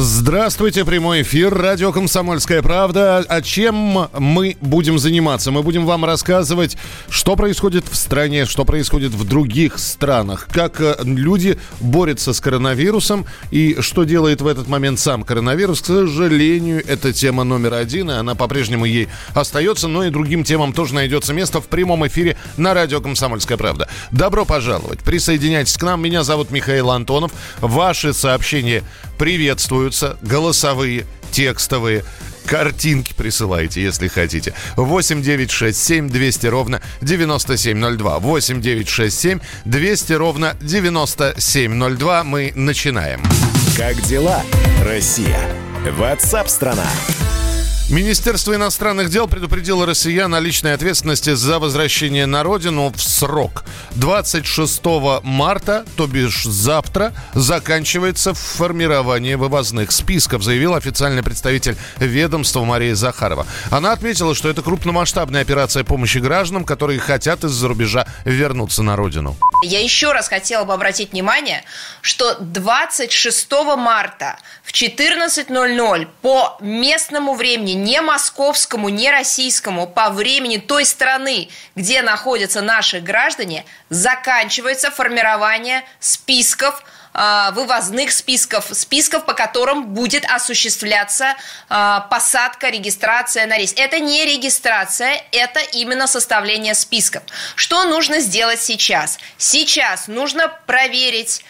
Здравствуйте, прямой эфир, радио «Комсомольская правда». А чем мы будем заниматься? Мы будем вам рассказывать, что происходит в стране, что происходит в других странах, как э, люди борются с коронавирусом и что делает в этот момент сам коронавирус. К сожалению, это тема номер один, и она по-прежнему ей остается, но и другим темам тоже найдется место в прямом эфире на радио «Комсомольская правда». Добро пожаловать, присоединяйтесь к нам. Меня зовут Михаил Антонов. Ваши сообщения приветствуются, голосовые, текстовые. Картинки присылайте, если хотите. 8 9 6 7 200 ровно 9702. 8 9 6 7 200 ровно 9702. Мы начинаем. Как дела, Россия? Ватсап-страна! Министерство иностранных дел предупредило россиян о личной ответственности за возвращение на родину в срок. 26 марта, то бишь завтра, заканчивается формирование вывозных списков, заявил официальный представитель ведомства Мария Захарова. Она отметила, что это крупномасштабная операция помощи гражданам, которые хотят из-за рубежа вернуться на родину. Я еще раз хотела бы обратить внимание, что 26 марта в 14.00 по местному времени, не московскому, не российскому, по времени той страны, где находятся наши граждане, заканчивается формирование списков а, вывозных списков, списков, по которым будет осуществляться а, посадка, регистрация на рейс. Это не регистрация, это именно составление списков. Что нужно сделать сейчас? Сейчас нужно проверить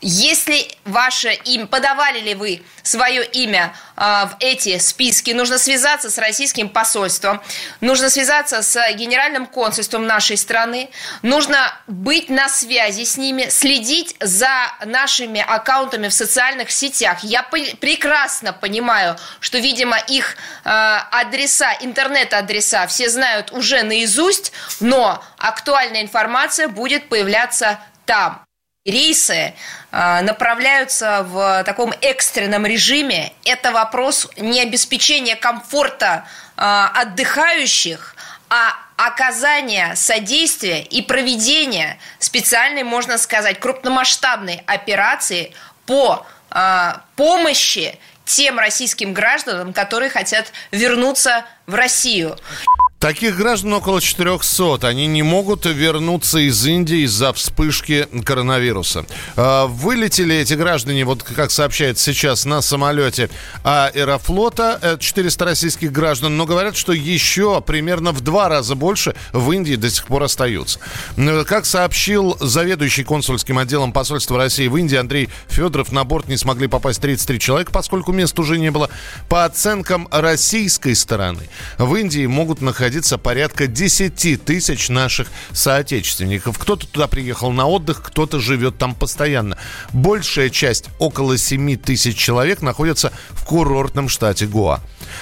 если ваше имя, подавали ли вы свое имя э, в эти списки, нужно связаться с российским посольством, нужно связаться с генеральным консульством нашей страны, нужно быть на связи с ними, следить за нашими аккаунтами в социальных сетях. Я прекрасно понимаю, что, видимо, их э, адреса, интернет-адреса все знают уже наизусть, но актуальная информация будет появляться там рейсы э, направляются в таком экстренном режиме. Это вопрос не обеспечения комфорта э, отдыхающих, а оказания содействия и проведения специальной, можно сказать, крупномасштабной операции по э, помощи тем российским гражданам, которые хотят вернуться в Россию. Таких граждан около 400. Они не могут вернуться из Индии из-за вспышки коронавируса. А, вылетели эти граждане, вот как сообщает сейчас, на самолете Аэрофлота. 400 российских граждан. Но говорят, что еще примерно в два раза больше в Индии до сих пор остаются. Как сообщил заведующий консульским отделом посольства России в Индии Андрей Федоров, на борт не смогли попасть 33 человека, поскольку мест уже не было. По оценкам российской стороны, в Индии могут находиться находиться порядка 10 тысяч наших соотечественников. Кто-то туда приехал на отдых, кто-то живет там постоянно. Большая часть, около 7 тысяч человек, находится в курортном штате Гоа.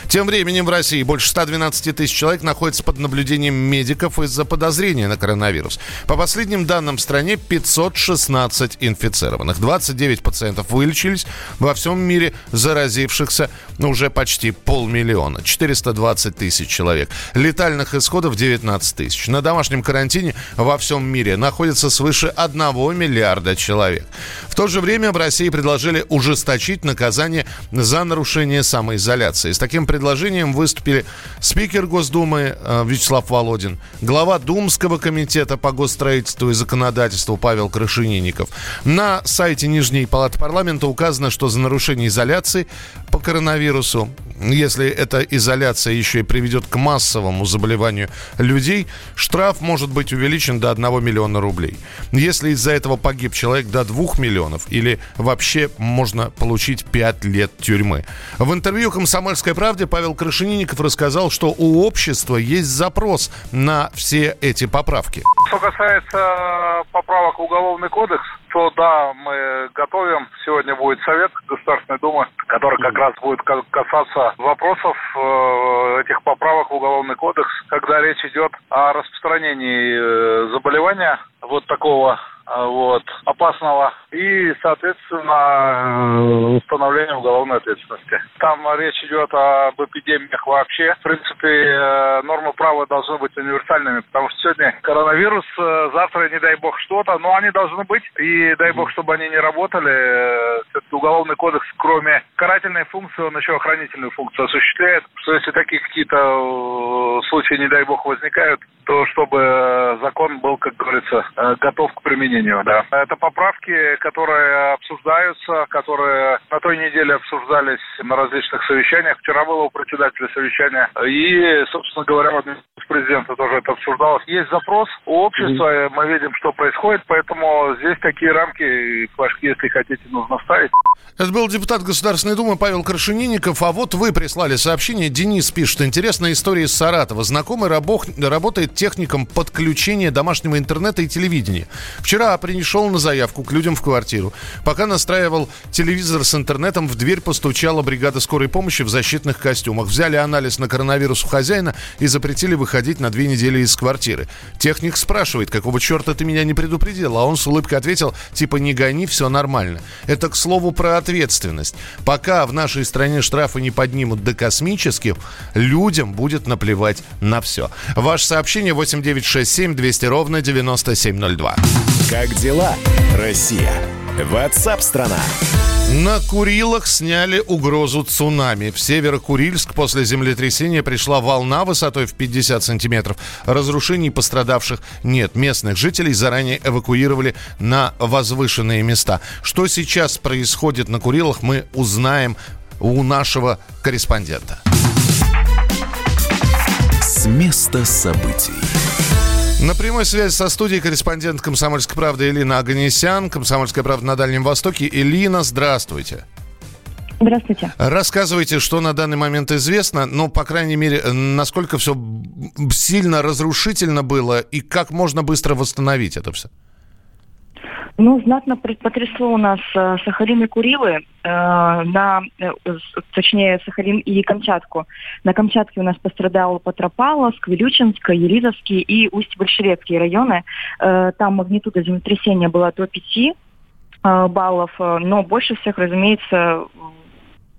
Тем временем в России больше 112 тысяч человек находятся под наблюдением медиков из-за подозрения на коронавирус. По последним данным в стране 516 инфицированных. 29 пациентов вылечились. Во всем мире заразившихся уже почти полмиллиона. 420 тысяч человек. Летальных исходов 19 тысяч. На домашнем карантине во всем мире находится свыше 1 миллиарда человек. В то же время в России предложили ужесточить наказание за нарушение самоизоляции. С таким предложением выступили спикер Госдумы э, Вячеслав Володин, глава Думского комитета по госстроительству и законодательству Павел Крашенинников. На сайте Нижней Палаты парламента указано, что за нарушение изоляции по коронавирусу, если эта изоляция еще и приведет к массовому заболеванию людей, штраф может быть увеличен до 1 миллиона рублей. Если из-за этого погиб человек до 2 миллионов или вообще можно получить 5 лет тюрьмы. В интервью «Комсомольской правде» Павел Крашенинников рассказал, что у общества есть запрос на все эти поправки. Что касается поправок в Уголовный кодекс, то да, мы готовим. Сегодня будет совет Государственной Думы, который как раз будет касаться вопросов э, этих поправок в Уголовный кодекс, когда речь идет о распространении э, заболевания вот такого э, вот опасного и, соответственно, установление уголовной ответственности. Там речь идет об эпидемиях вообще. В принципе, нормы права должны быть универсальными, потому что сегодня коронавирус, завтра, не дай бог, что-то, но они должны быть, и дай бог, чтобы они не работали. Все-таки уголовный кодекс, кроме карательной функции, он еще охранительную функцию осуществляет, что если такие какие-то случаи, не дай бог, возникают, то чтобы закон был, как говорится, готов к применению, да. Это поправки, которые обсуждаются, которые на той неделе обсуждались на различных совещаниях. Вчера было у председателя совещания. И, собственно говоря, вот с президента тоже это обсуждалось. Есть запрос у общества, мы видим, что происходит, поэтому здесь такие рамки, флажки, если хотите, нужно ставить. Это был депутат Государственной Думы Павел Крашенинников. А вот вы прислали сообщение. Денис пишет. Интересная история из Саратова. Знакомый рабох, работает техником подключения домашнего интернета и телевидения. Вчера пришел на заявку к людям в квартиру. Пока настраивал телевизор с интернетом, в дверь постучала бригада скорой помощи в защитных костюмах. Взяли анализ на коронавирус у хозяина и запретили выходить на две недели из квартиры. Техник спрашивает, какого черта ты меня не предупредил? А он с улыбкой ответил, типа не гони, все нормально. Это, к слову, про ответственность. Пока в нашей стране штрафы не поднимут до космических, людям будет наплевать на все. Ваше сообщение 8967 200 ровно 9702. Как дела, Россия? Ватсап-страна! На Курилах сняли угрозу цунами. В Северо-Курильск после землетрясения пришла волна высотой в 50 сантиметров. Разрушений пострадавших нет. Местных жителей заранее эвакуировали на возвышенные места. Что сейчас происходит на Курилах, мы узнаем у нашего корреспондента. С места событий. На прямой связи со студией корреспондент «Комсомольской правды» Элина Аганесян. «Комсомольская правда» на Дальнем Востоке. Элина, здравствуйте. Здравствуйте. Рассказывайте, что на данный момент известно, ну, по крайней мере, насколько все сильно разрушительно было и как можно быстро восстановить это все. Ну, знатно потрясло у нас э, Сахалин и Курилы, э, на, э, точнее, Сахалин и Камчатку. На Камчатке у нас пострадал Петропавловск, Вилючинск, Елизовский и Усть-Большерецкие районы. Там магнитуда землетрясения была до 5 э, баллов, но больше всех, разумеется,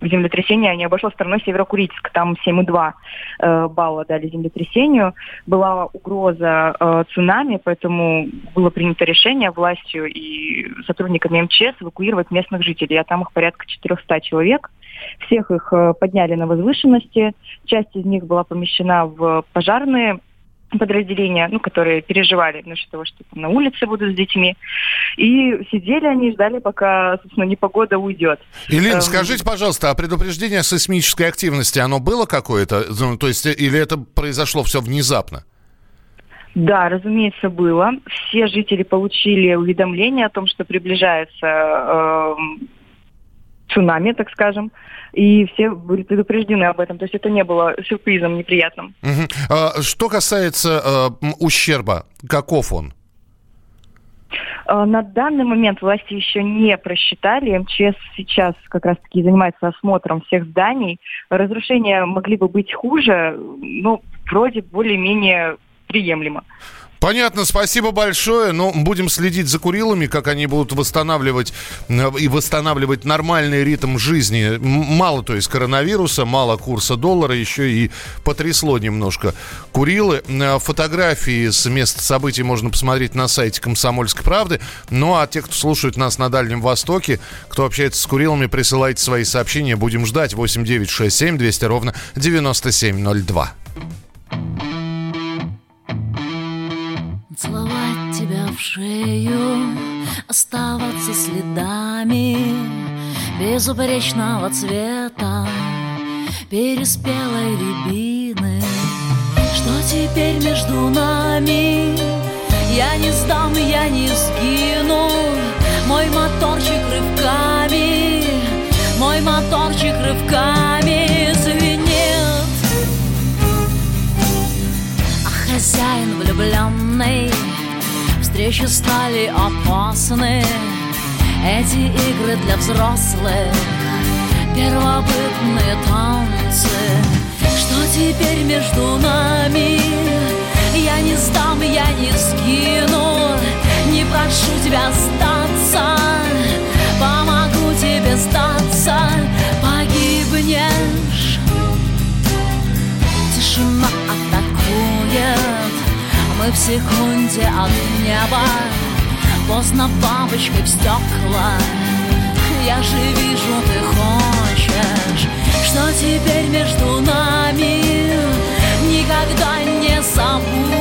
землетрясение не обошло стороной Северокурильск. Там 7,2 э, балла дали землетрясению. Была угроза э, цунами, поэтому было принято решение властью и сотрудниками МЧС эвакуировать местных жителей. А там их порядка 400 человек. Всех их э, подняли на возвышенности. Часть из них была помещена в пожарные подразделения, ну, которые переживали насчет того, что там, на улице будут с детьми. И сидели они, ждали, пока, собственно, непогода уйдет. Илин, эм... скажите, пожалуйста, а предупреждение о сейсмической активности, оно было какое-то? Ну, то есть, или это произошло все внезапно? Да, разумеется, было. Все жители получили уведомление о том, что приближается э, цунами, так скажем, и все были предупреждены об этом. То есть это не было сюрпризом неприятным. Угу. Что касается э, ущерба, каков он? А, на данный момент власти еще не просчитали. МЧС сейчас как раз-таки занимается осмотром всех зданий. Разрушения могли бы быть хуже, но вроде более-менее приемлемо. Понятно, спасибо большое. Ну, будем следить за Курилами, как они будут восстанавливать э, и восстанавливать нормальный ритм жизни. Мало, то есть, коронавируса, мало курса доллара, еще и потрясло немножко Курилы. Э, фотографии с места событий можно посмотреть на сайте Комсомольской правды. Ну, а те, кто слушает нас на Дальнем Востоке, кто общается с Курилами, присылайте свои сообщения. Будем ждать. 8 9 6 7 200 ровно 9702. Шею, оставаться следами безупречного цвета переспелой рябины. Что теперь между нами? Я не сдам, я не сгину. Мой моторчик рывками, мой моторчик рывками звенит. А хозяин влюбленный встречи стали опасны. Эти игры для взрослых Первобытные танцы. Что теперь между нами? Я не сдам, я не скину. Не прошу тебя сдаться Помогу тебе сдаться секунде от неба. Поздно бабочкой в стекла. Я же вижу, ты хочешь Что теперь между нами? Никогда не забудешь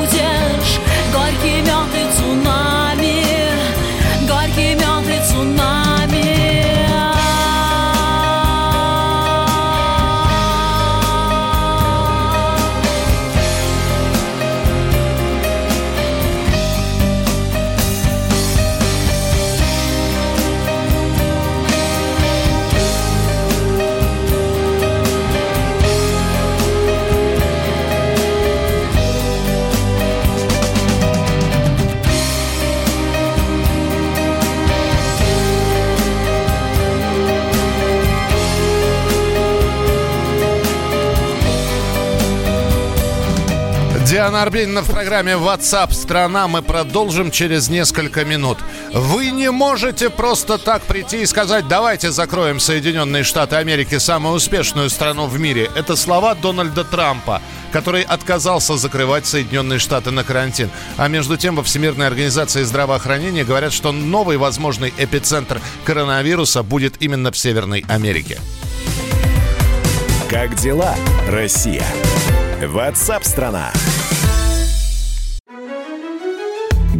Диана Арбенина в программе WhatsApp страна. Мы продолжим через несколько минут. Вы не можете просто так прийти и сказать, давайте закроем Соединенные Штаты Америки, самую успешную страну в мире. Это слова Дональда Трампа который отказался закрывать Соединенные Штаты на карантин. А между тем во Всемирной организации здравоохранения говорят, что новый возможный эпицентр коронавируса будет именно в Северной Америке. Как дела, Россия? Ватсап-страна!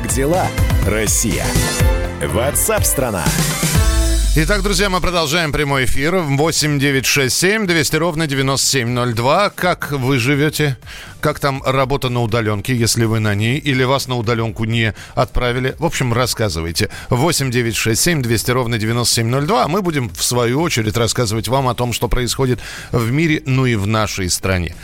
Как дела, Россия? Ватсап-страна! Итак, друзья, мы продолжаем прямой эфир. 8 9 6 7 200 ровно 9702. Как вы живете? Как там работа на удаленке, если вы на ней, или вас на удаленку не отправили? В общем, рассказывайте. 8 9 6 7 200 ровно 9702. А мы будем, в свою очередь, рассказывать вам о том, что происходит в мире, ну и в нашей стране.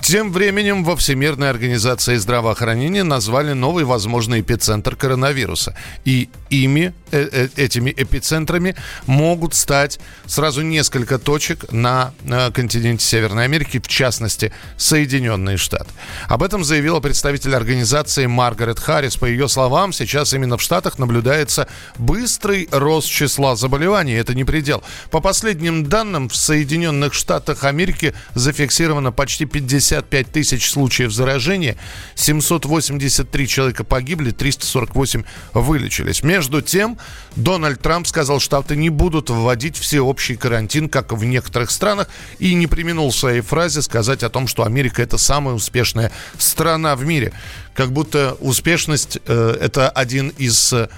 Тем временем во Всемирной организации здравоохранения назвали новый возможный эпицентр коронавируса. И ими, э -э этими эпицентрами, могут стать сразу несколько точек на э, континенте Северной Америки, в частности, Соединенные Штаты. Об этом заявила представитель организации Маргарет Харрис. По ее словам, сейчас именно в Штатах наблюдается быстрый рост числа заболеваний. Это не предел. По последним данным, в Соединенных Штатах Америки зафиксировано почти 55 тысяч случаев заражения, 783 человека погибли, 348 вылечились. Между тем, Дональд Трамп сказал, что Штаты не будут вводить всеобщий карантин, как в некоторых странах, и не применул в своей фразе сказать о том, что Америка это самая успешная страна в мире. Как будто успешность э, это один из э,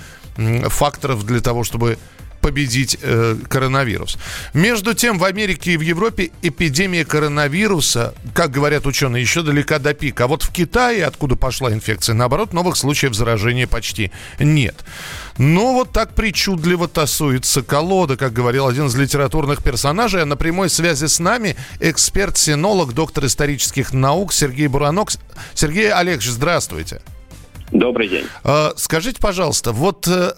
факторов для того, чтобы победить э, коронавирус. Между тем, в Америке и в Европе эпидемия коронавируса, как говорят ученые, еще далека до пика. А вот в Китае, откуда пошла инфекция, наоборот, новых случаев заражения почти нет. Но вот так причудливо тасуется колода, как говорил один из литературных персонажей. А на прямой связи с нами эксперт-синолог, доктор исторических наук Сергей Буранок. Сергей Олегович, здравствуйте. Добрый день. А, скажите, пожалуйста, вот э,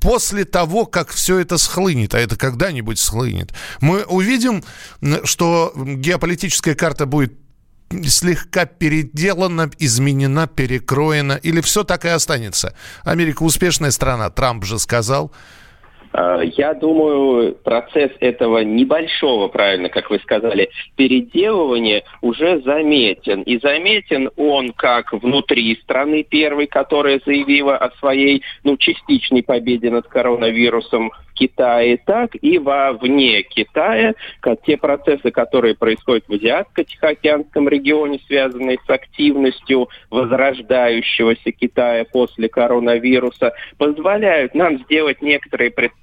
после того, как все это схлынет, а это когда-нибудь схлынет, мы увидим, что геополитическая карта будет слегка переделана, изменена, перекроена, или все так и останется? Америка успешная страна, Трамп же сказал. Э, я думаю, процесс этого небольшого, правильно, как вы сказали, переделывания уже заметен. И заметен он как внутри страны первой, которая заявила о своей ну, частичной победе над коронавирусом Китае, так и вовне Китая, как те процессы, которые происходят в Азиатско-Тихоокеанском регионе, связанные с активностью возрождающегося Китая после коронавируса, позволяют нам сделать некоторые предположения,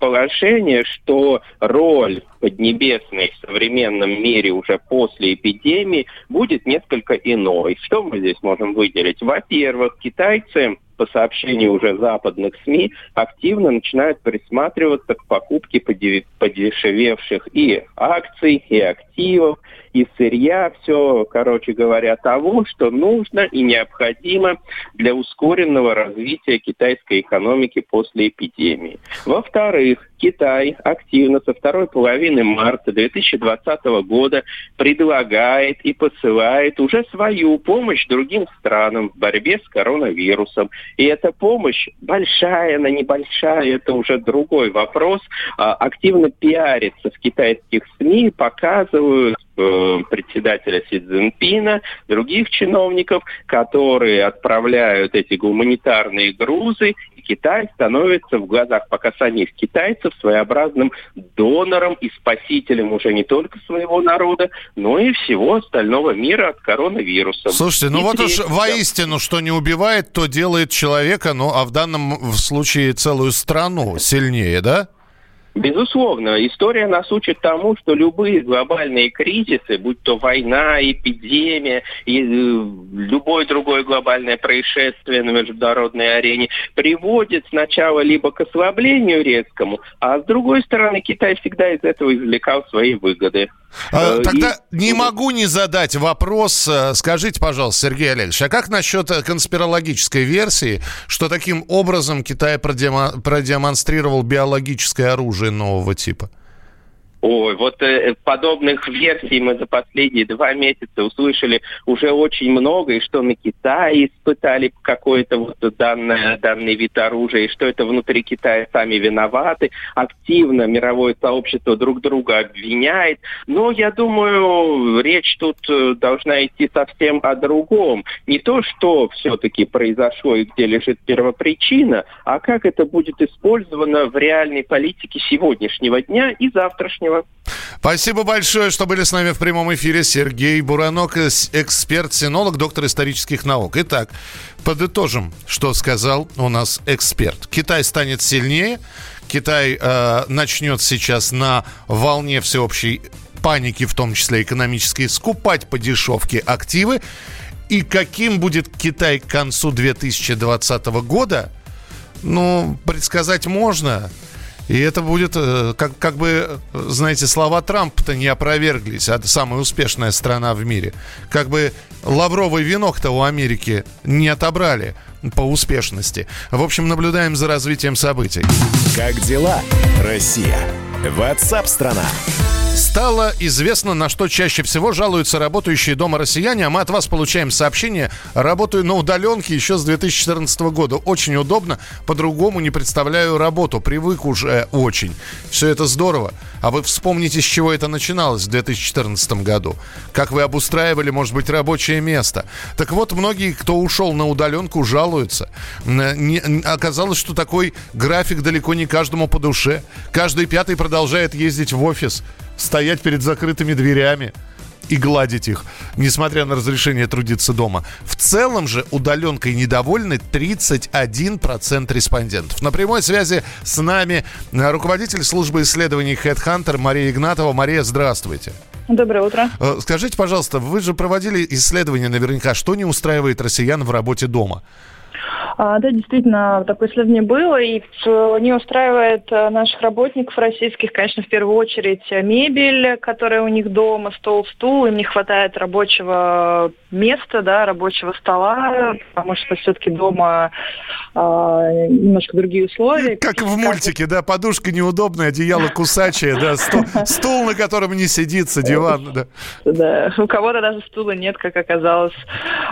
что роль Поднебесной в современном мире уже после эпидемии будет несколько иной. Что мы здесь можем выделить? Во-первых, китайцы по сообщению уже западных СМИ, активно начинают присматриваться к покупке подешевевших и акций, и активов, из сырья, все, короче говоря, того, что нужно и необходимо для ускоренного развития китайской экономики после эпидемии. Во-вторых, Китай активно со второй половины марта 2020 года предлагает и посылает уже свою помощь другим странам в борьбе с коронавирусом. И эта помощь большая, она небольшая, это уже другой вопрос. А, активно пиарится в китайских СМИ, показывают э, председателя Си Цзиньпина, других чиновников, которые отправляют эти гуманитарные грузы Китай становится в глазах пока самих китайцев своеобразным донором и спасителем уже не только своего народа, но и всего остального мира от коронавируса. Слушайте, ну и вот уж воистину, что не убивает, то делает человека, ну а в данном случае целую страну сильнее, да? Безусловно, история нас учит тому, что любые глобальные кризисы, будь то война, эпидемия и э, любое другое глобальное происшествие на международной арене, приводит сначала либо к ослаблению резкому, а с другой стороны Китай всегда из этого извлекал свои выгоды. А, э, тогда и... не могу не задать вопрос. Э, скажите, пожалуйста, Сергей Олегович, а как насчет конспирологической версии, что таким образом Китай продемонстрировал биологическое оружие нового типа? Ой, вот э, подобных версий мы за последние два месяца услышали уже очень много, и что на Китае испытали какой-то вот данное, данный вид оружия, и что это внутри Китая сами виноваты. Активно мировое сообщество друг друга обвиняет. Но я думаю, речь тут э, должна идти совсем о другом. Не то, что все-таки произошло и где лежит первопричина, а как это будет использовано в реальной политике сегодняшнего дня и завтрашнего Спасибо большое, что были с нами в прямом эфире. Сергей Буранок, эксперт-синолог, доктор исторических наук. Итак, подытожим, что сказал у нас эксперт. Китай станет сильнее. Китай э, начнет сейчас на волне всеобщей паники, в том числе экономической, скупать по дешевке активы. И каким будет Китай к концу 2020 года, ну, предсказать можно. И это будет, э, как, как бы, знаете, слова Трампа-то не опроверглись, а самая успешная страна в мире. Как бы лавровый венок-то у Америки не отобрали по успешности. В общем, наблюдаем за развитием событий. Как дела, Россия? Ватсап-страна! Стало известно, на что чаще всего жалуются работающие дома россияне, а мы от вас получаем сообщение. Работаю на удаленке еще с 2014 года. Очень удобно, по-другому не представляю работу. Привык уже очень. Все это здорово. А вы вспомните, с чего это начиналось в 2014 году. Как вы обустраивали, может быть, рабочее место. Так вот, многие, кто ушел на удаленку, жалуются. Не, оказалось, что такой график далеко не каждому по душе. Каждый пятый продолжает ездить в офис стоять перед закрытыми дверями и гладить их, несмотря на разрешение трудиться дома. В целом же удаленкой недовольны 31% респондентов. На прямой связи с нами руководитель службы исследований HeadHunter Мария Игнатова. Мария, здравствуйте. Доброе утро. Э, скажите, пожалуйста, вы же проводили исследования наверняка, что не устраивает россиян в работе дома? А, да, действительно, такое исследование было, и не устраивает э, наших работников российских, конечно, в первую очередь мебель, которая у них дома, стол, стул, им не хватает рабочего места, да, рабочего стола, потому что все-таки дома а, немножко другие условия. Как в мультике, да, подушка неудобная, одеяло кусачее, да, стул, стул на котором не сидится, диван, да. Да, у кого-то даже стула нет, как оказалось.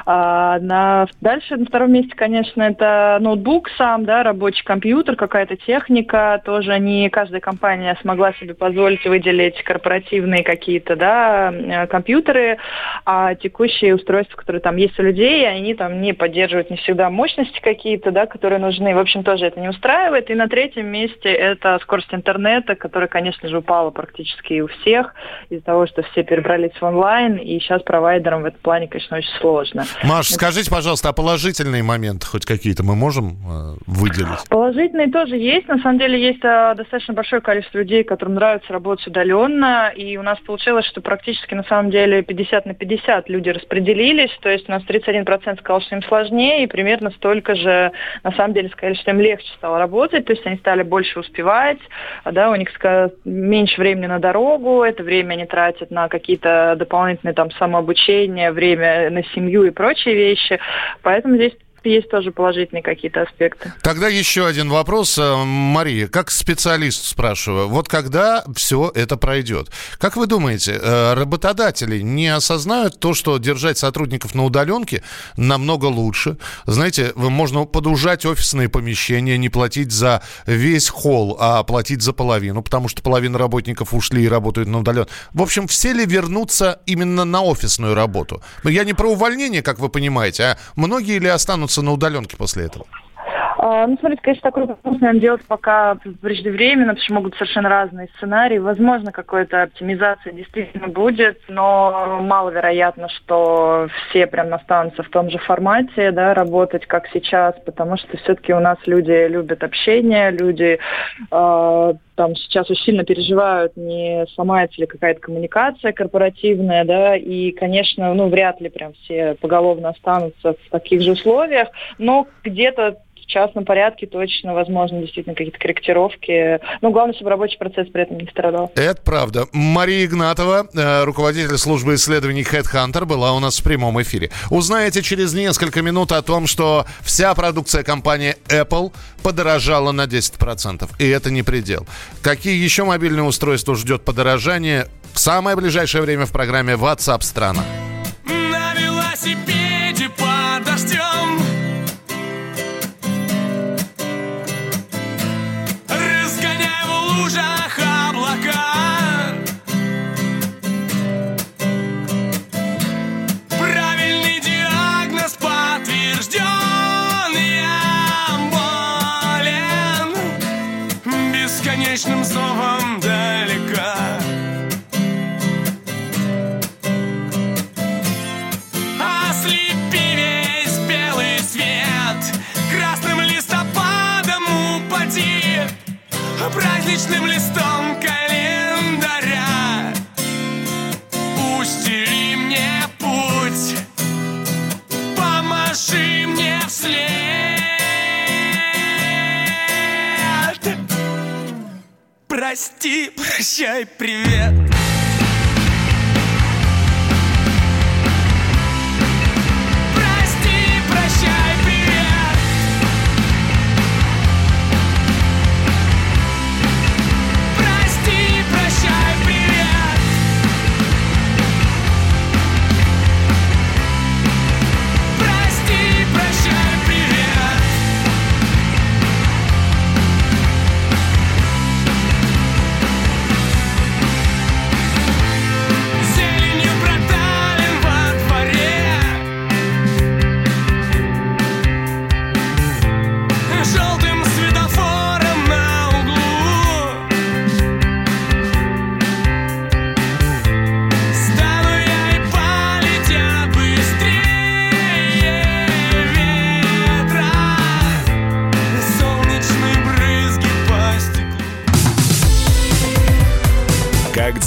А, на, дальше на втором месте, конечно, это ноутбук сам, да, рабочий компьютер, какая-то техника. Тоже не каждая компания смогла себе позволить выделить корпоративные какие-то, да, э, компьютеры, а текущие устройства, которые там есть у людей, они там не поддерживают не всегда мощности какие-то, да, которые нужны. В общем, тоже это не устраивает. И на третьем месте это скорость интернета, которая, конечно же, упала практически у всех из-за того, что все перебрались в онлайн, и сейчас провайдерам в этом плане, конечно, очень сложно. Маш, скажите, пожалуйста, а положительные моменты хоть? Какие-то мы можем э, выделить? Положительные тоже есть. На самом деле есть э, достаточно большое количество людей, которым нравится работать удаленно. И у нас получилось, что практически на самом деле 50 на 50 люди распределились. То есть у нас 31% сказал, что им сложнее, и примерно столько же на самом деле сказали, что им легче стало работать. То есть они стали больше успевать, а, да, у них меньше времени на дорогу, это время они тратят на какие-то дополнительные там самообучение, время на семью и прочие вещи. Поэтому здесь есть тоже положительные какие-то аспекты. Тогда еще один вопрос, э, Мария, как специалист спрашиваю, вот когда все это пройдет, как вы думаете, э, работодатели не осознают то, что держать сотрудников на удаленке намного лучше? Знаете, можно подужать офисные помещения, не платить за весь холл, а платить за половину, потому что половина работников ушли и работают на удаленке. В общем, все ли вернутся именно на офисную работу? Но я не про увольнение, как вы понимаете, а многие ли останутся вернуться на удаленке после этого? А, ну, смотрите, конечно, такой вопрос, наверное, делать пока преждевременно, потому что могут совершенно разные сценарии. Возможно, какая-то оптимизация действительно будет, но маловероятно, что все прям останутся в том же формате, да, работать, как сейчас, потому что все-таки у нас люди любят общение, люди э, там сейчас очень сильно переживают, не сломается ли какая-то коммуникация корпоративная, да, и, конечно, ну, вряд ли прям все поголовно останутся в таких же условиях, но где-то в частном порядке точно возможно действительно какие-то корректировки. Но главное, чтобы рабочий процесс при этом не страдал. Это правда. Мария Игнатова, э, руководитель службы исследований Headhunter, была у нас в прямом эфире. Узнаете через несколько минут о том, что вся продукция компании Apple подорожала на 10%. И это не предел. Какие еще мобильные устройства ждет подорожание? В самое ближайшее время в программе WhatsApp страна. На велосипеде праздничным листом календаря. Устели мне путь, помаши мне вслед. Прости, прощай, привет.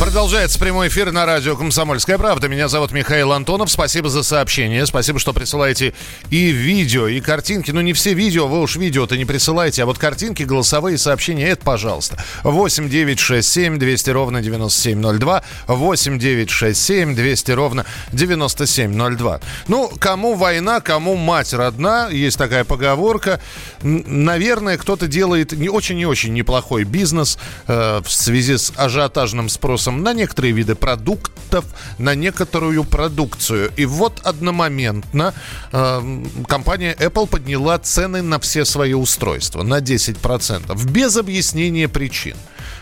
Продолжается прямой эфир на радио «Комсомольская правда». Меня зовут Михаил Антонов. Спасибо за сообщение. Спасибо, что присылаете и видео, и картинки. Ну, не все видео, вы уж видео-то не присылаете, а вот картинки, голосовые сообщения, это пожалуйста. 8 9 6 7 200 ровно 9702. 8 9 6 7 200 ровно 9702. Ну, кому война, кому мать родна. Есть такая поговорка. Наверное, кто-то делает не очень и очень неплохой бизнес э, в связи с ажиотажным спросом на некоторые виды продуктов, на некоторую продукцию. И вот одномоментно э, компания Apple подняла цены на все свои устройства на 10%, без объяснения причин.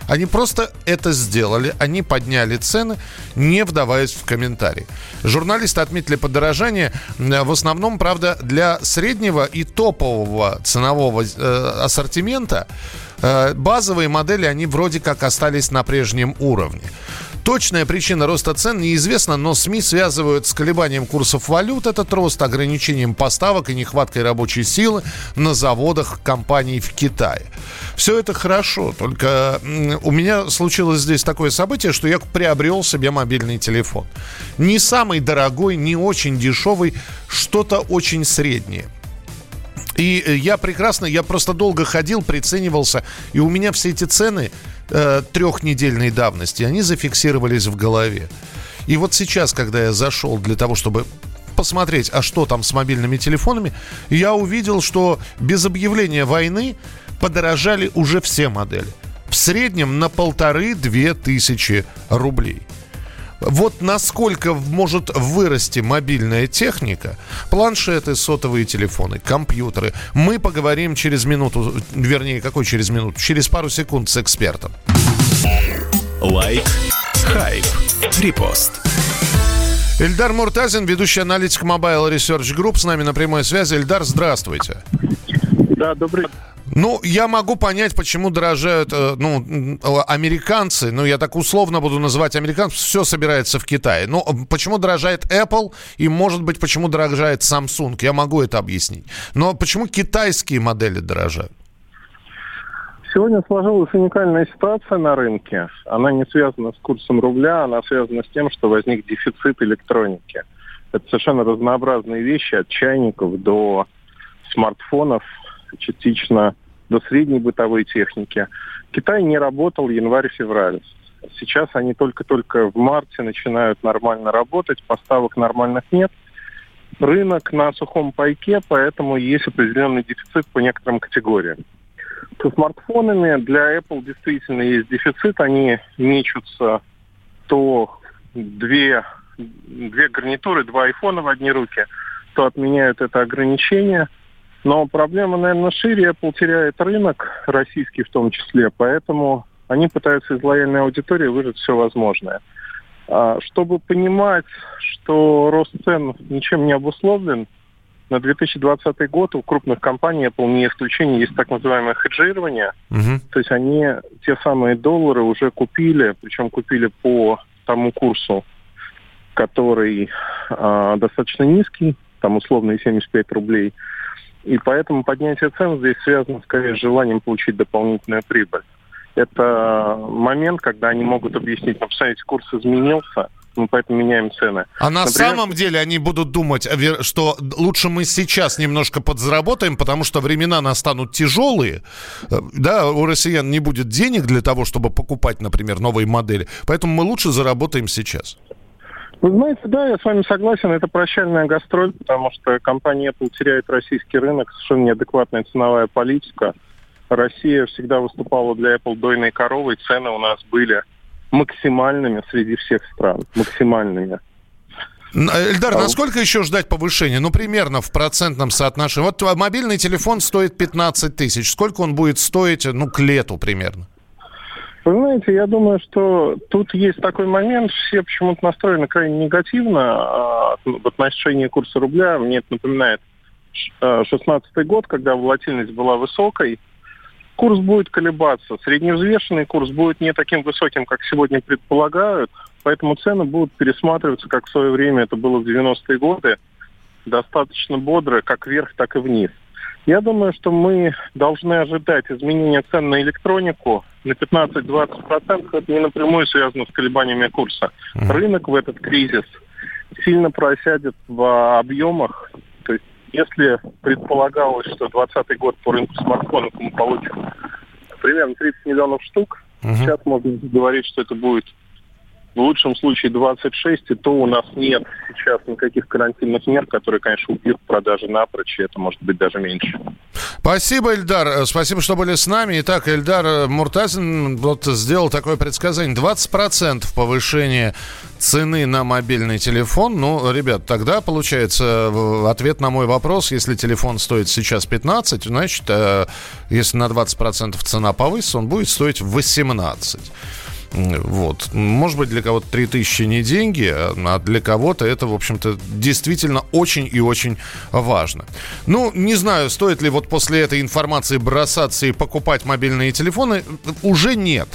Они просто это сделали, они подняли цены, не вдаваясь в комментарии. Журналисты отметили подорожание э, в основном, правда, для среднего и топового ценового э, ассортимента. Э, базовые модели, они вроде как остались на прежнем уровне. Точная причина роста цен неизвестна, но СМИ связывают с колебанием курсов валют этот рост, ограничением поставок и нехваткой рабочей силы на заводах компаний в Китае. Все это хорошо, только у меня случилось здесь такое событие, что я приобрел себе мобильный телефон. Не самый дорогой, не очень дешевый, что-то очень среднее. И э, я прекрасно, я просто долго ходил, приценивался, и у меня все эти цены э, трехнедельной давности, они зафиксировались в голове. И вот сейчас, когда я зашел для того, чтобы посмотреть, а что там с мобильными телефонами, я увидел, что без объявления войны подорожали уже все модели. В среднем на полторы-две тысячи рублей. Вот насколько может вырасти мобильная техника, планшеты, сотовые телефоны, компьютеры, мы поговорим через минуту, вернее, какой через минуту, через пару секунд с экспертом. Лайк. Хайп. Репост. Эльдар Муртазин, ведущий аналитик Mobile Research Group, с нами на прямой связи. Эльдар, здравствуйте. Да, добрый Ну, я могу понять, почему дорожают, э, ну, э, американцы, ну, я так условно буду называть американцев, все собирается в Китае. Э, почему дорожает Apple и, может быть, почему дорожает Samsung, я могу это объяснить. Но почему китайские модели дорожают? Сегодня сложилась уникальная ситуация на рынке. Она не связана с курсом рубля, она связана с тем, что возник дефицит электроники. Это совершенно разнообразные вещи, от чайников до смартфонов, частично до средней бытовой техники. Китай не работал январь-февраль. Сейчас они только-только в марте начинают нормально работать, поставок нормальных нет. Рынок на сухом пайке, поэтому есть определенный дефицит по некоторым категориям. Со смартфонами для Apple действительно есть дефицит. Они мечутся то две, две гарнитуры, два айфона в одни руки, то отменяют это ограничение. Но проблема, наверное, шире. Apple теряет рынок, российский в том числе, поэтому они пытаются из лояльной аудитории выжать все возможное. А, Чтобы понимать, что рост цен ничем не обусловлен, на 2020 год у крупных компаний Apple не исключение, есть так называемое хеджирование. То есть они те самые доллары уже купили, причем купили по тому курсу, который а, достаточно низкий, там условно 75 рублей. И поэтому поднятие цен здесь связано скорее с желанием получить дополнительную прибыль. Это момент, когда они могут объяснить, ну, посмотрите, курс изменился, мы поэтому меняем цены. А на Например, самом деле они будут думать, а, что лучше мы сейчас немножко подзаработаем, потому что времена настанут тяжелые. Э, Да, у россиян не будет денег для того, чтобы покупать, например, новые модели. Поэтому мы лучше заработаем сейчас. Вы знаете, да, я с вами согласен, это прощальная гастроль, потому что компания Apple теряет российский рынок, совершенно неадекватная ценовая политика. Россия всегда выступала для Apple дойной коровой, цены у нас были максимальными среди всех стран, максимальными. Н- Эльдар, А насколько еще ждать повышения? Ну, примерно в процентном соотношении. Вот мобильный телефон стоит 15 тысяч. Сколько он будет стоить, ну, к лету примерно? Вы знаете, я думаю, что тут есть такой момент, все почему-то настроены крайне негативно а, в отношении курса рубля. Мне это напоминает ш- 16 год, когда волатильность была высокой. Курс будет колебаться. Средневзвешенный курс будет не таким высоким, как сегодня предполагают, поэтому цены будут пересматриваться, как в свое время это было в 90-е годы, достаточно бодро, как вверх, так и вниз. Я думаю, что мы должны ожидать изменения цен на электронику на 15-20%. Это не напрямую связано с колебаниями курса. Рынок в этот кризис сильно просядет в объемах. То есть если предполагалось, что 2020 год по рынку смартфонов мы получим примерно 30 миллионов штук, сейчас можно говорить, что это будет в лучшем случае 26, и то у нас нет сейчас никаких карантинных мер, которые, конечно, убьют продажи напрочь, и это может быть даже меньше. Спасибо, Эльдар. Э, Спасибо, что были с нами. Итак, Эльдар э, Муртазин вот сделал такое предсказание. 20% повышения цены на мобильный телефон. Ну, ребят, тогда получается в- ответ на мой вопрос. Если телефон стоит сейчас 15, значит, э, если на 20% цена повысится, он будет стоить 18. Вот. Может быть, для кого-то 3000 не деньги, а для кого-то это, в общем-то, действительно очень и очень важно. Ну, не знаю, стоит ли вот после этой информации бросаться и покупать мобильные телефоны. Уже нет.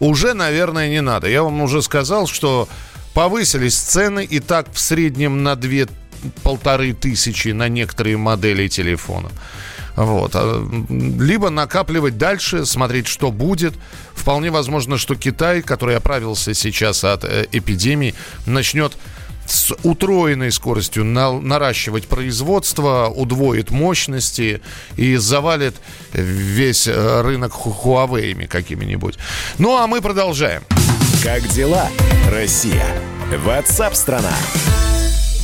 Уже, наверное, не надо. Я вам уже сказал, что повысились цены и так в среднем на две полторы тысячи на некоторые модели телефонов. Вот. А, Либо накапливать дальше, смотреть, что будет. Вполне возможно, что Китай, который оправился сейчас от э, эпидемии, начнет с утроенной скоростью на- наращивать производство, удвоит мощности и завалит весь э, рынок Huawei какими-нибудь. Ну а мы продолжаем. Как дела, Россия? Ватсап-страна!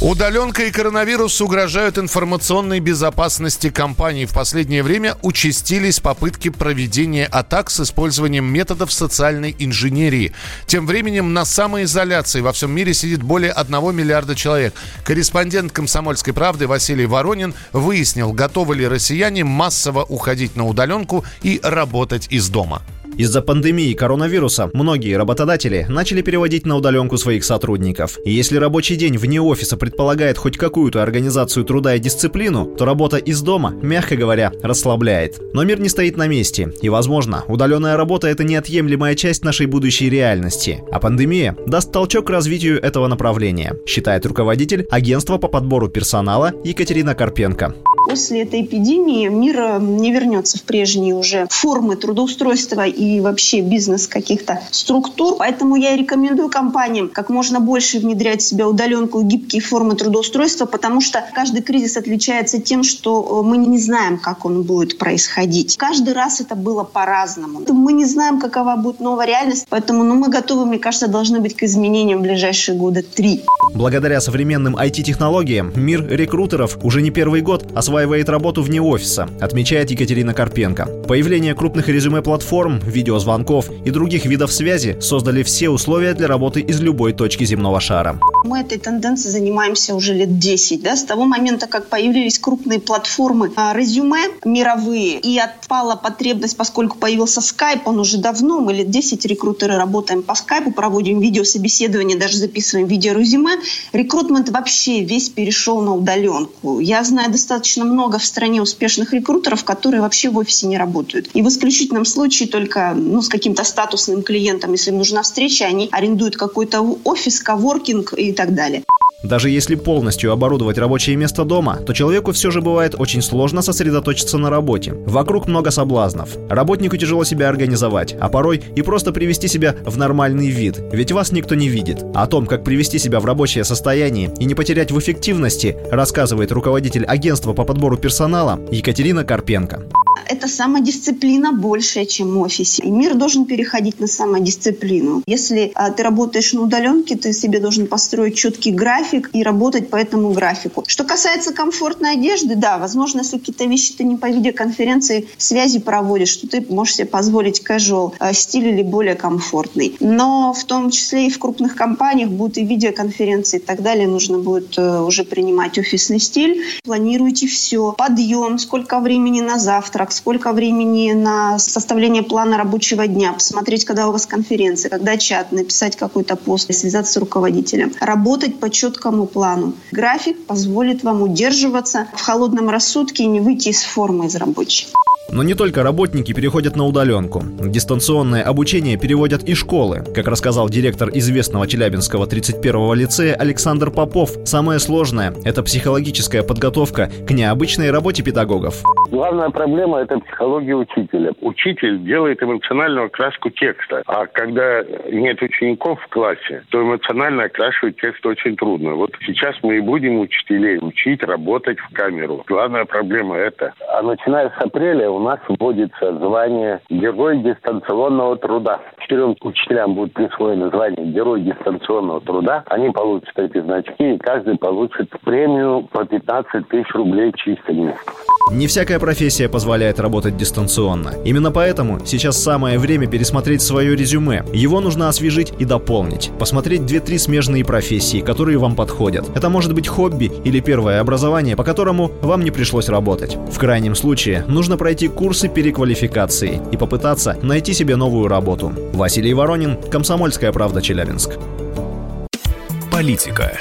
Удаленка и коронавирус угрожают информационной безопасности компаний. В последнее время участились попытки проведения атак с использованием методов социальной инженерии. Тем временем на самоизоляции во всем мире сидит более 1 миллиарда человек. Корреспондент «Комсомольской правды» Василий Воронин выяснил, готовы ли россияне массово уходить на удаленку и работать из дома. Из-за пандемии коронавируса многие работодатели начали переводить на удаленку своих сотрудников. И если рабочий день вне офиса предполагает хоть какую-то организацию труда и дисциплину, то работа из дома, мягко говоря, расслабляет. Но мир не стоит на месте, и, возможно, удаленная работа – это неотъемлемая часть нашей будущей реальности. А пандемия даст толчок развитию этого направления, считает руководитель агентства по подбору персонала Екатерина Карпенко. После этой эпидемии мир э, не вернется в прежние уже формы трудоустройства и вообще бизнес каких-то структур. Поэтому я рекомендую компаниям как можно больше внедрять в себя удаленку и гибкие формы трудоустройства, потому что каждый кризис отличается тем, что э, мы не знаем, как он будет происходить. Каждый раз это было по-разному. Мы не знаем, какова будет новая реальность, поэтому ну, мы готовы, мне кажется, должны быть к изменениям в ближайшие года три. Благодаря современным IT-технологиям мир рекрутеров уже не первый год осваивает работу вне офиса, отмечает Екатерина Карпенко. Появление крупных резюме-платформ, видеозвонков и других видов связи создали все условия для работы из любой точки земного шара. Мы этой тенденцией занимаемся уже лет 10, да, с того момента, как появились крупные платформы а, резюме мировые, и отпала потребность, поскольку появился скайп, он уже давно, мы лет 10 рекрутеры работаем по скайпу, проводим видеособеседование, даже записываем видеорезюме. Рекрутмент вообще весь перешел на удаленку. Я знаю достаточно много в стране успешных рекрутеров, которые вообще в офисе не работают. И в исключительном случае только ну, с каким-то статусным клиентом, если им нужна встреча, они арендуют какой-то офис, коворкинг и так далее. Даже если полностью оборудовать рабочее место дома, то человеку все же бывает очень сложно сосредоточиться на работе. Вокруг много соблазнов. Работнику тяжело себя организовать, а порой и просто привести себя в нормальный вид, ведь вас никто не видит. О том, как привести себя в рабочее состояние и не потерять в эффективности, рассказывает руководитель агентства по подбору персонала Екатерина Карпенко. Это самодисциплина большая, чем в офисе. И мир должен переходить на самодисциплину. Если а, ты работаешь на удаленке, ты себе должен построить четкий график и работать по этому графику. Что касается комфортной одежды, да, возможно, если какие-то вещи ты не по видеоконференции связи проводишь, что ты можешь себе позволить casual а, стиль или более комфортный. Но в том числе и в крупных компаниях будут и видеоконференции и так далее. Нужно будет э, уже принимать офисный стиль. Планируйте все. Подъем, сколько времени на завтрак, сколько времени на составление плана рабочего дня, посмотреть, когда у вас конференция, когда чат, написать какой-то пост, связаться с руководителем. Работать по четкому плану. График позволит вам удерживаться в холодном рассудке и не выйти из формы из рабочей. Но не только работники переходят на удаленку. Дистанционное обучение переводят и школы. Как рассказал директор известного Челябинского 31-го лицея Александр Попов, самое сложное – это психологическая подготовка к необычной работе педагогов. Главная проблема – это психология учителя. Учитель делает эмоциональную окраску текста, а когда нет учеников в классе, то эмоционально окрашивать текст очень трудно. Вот сейчас мы и будем учителей учить работать в камеру. Главная проблема – это. А начиная с апреля у нас вводится звание Герой дистанционного труда. Четырем учителям будет присвоено звание Герой дистанционного труда. Они получат эти значки, и каждый получит премию по 15 тысяч рублей чистыми. Не всякая профессия позволяет работать дистанционно. Именно поэтому сейчас самое время пересмотреть свое резюме. Его нужно освежить и дополнить. Посмотреть 2-3 смежные профессии, которые вам подходят. Это может быть хобби или первое образование, по которому вам не пришлось работать. В крайнем случае, нужно пройти курсы переквалификации и попытаться найти себе новую работу. Василий Воронин, Комсомольская правда, Челябинск. Политика.